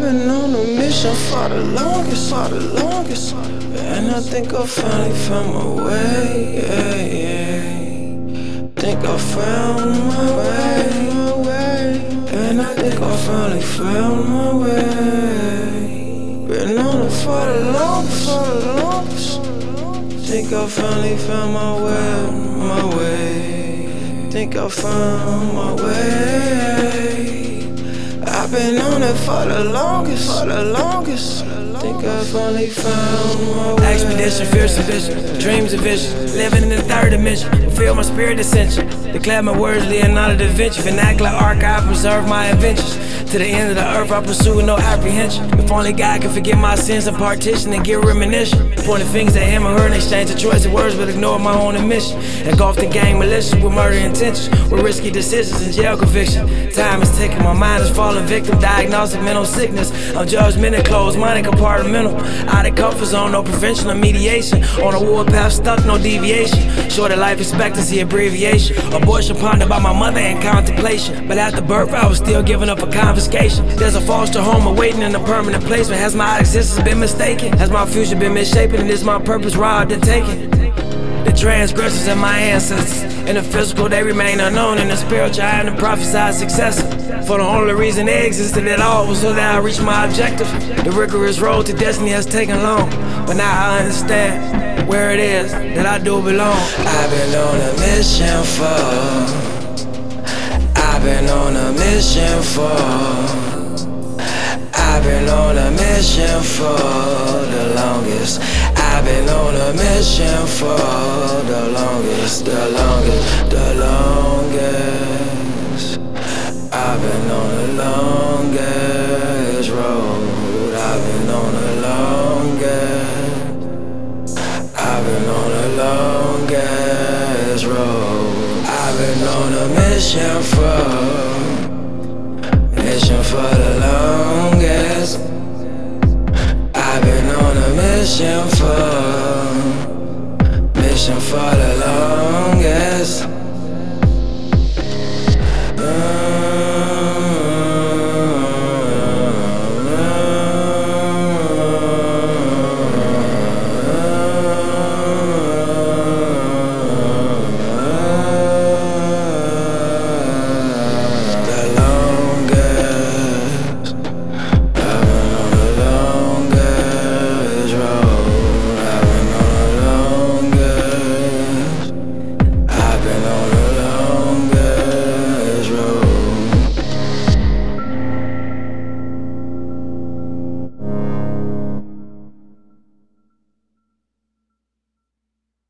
mission for the longest, for the longest. And I think I finally found my way. Yeah, yeah. Think I found my way, my way. And I think I finally found my way. Been on it for the longest, for the longest. Think I finally found my way, my way. Think I found my way. I've been on it for the longest, for the longest. Think I finally found my way. Expedition, fierce ambition, dreams and visions. Living in the third dimension, feel my spirit ascension. Declare my words, Leonardo da Vinci. Vernacular archive, preserve my inventions. To the end of the earth, I pursue no apprehension. If only God can forgive my sins and partition and give reminiscence. Pointing fingers at him or her in exchange the choice of words, but ignore my own admission. Engulfed in gang malicious with murder intentions, with risky decisions and jail conviction. Time is ticking, my mind is falling victim, diagnosed with mental sickness. I'm judgmental, closed minded, compartmental. Out of comfort zone, no prevention or mediation. On a warpath, stuck, no deviation. Shorter life expectancy, abbreviation. Abortion pondered by my mother in contemplation. But after birth, I was still giving up a confiscation. There's a foster home awaiting in a permanent placement. Has my existence been mistaken? Has my future been misshapen? And is my purpose robbed and taken? Transgressors and my ancestors. In the physical, they remain unknown. In the spiritual, I am the prophesied successor. For the only reason they existed at all was so that I reach my objective. The rigorous road to destiny has taken long. But now I understand where it is that I do belong. I've been on a mission for. I've been on a mission for. I've been on a mission for the longest. I've been on a mission for longest, the longest, the longest. I've been on the longest road. I've been on the longest. I've been on the longest road. I've been on a mission for, mission for the longest. I've been on a mission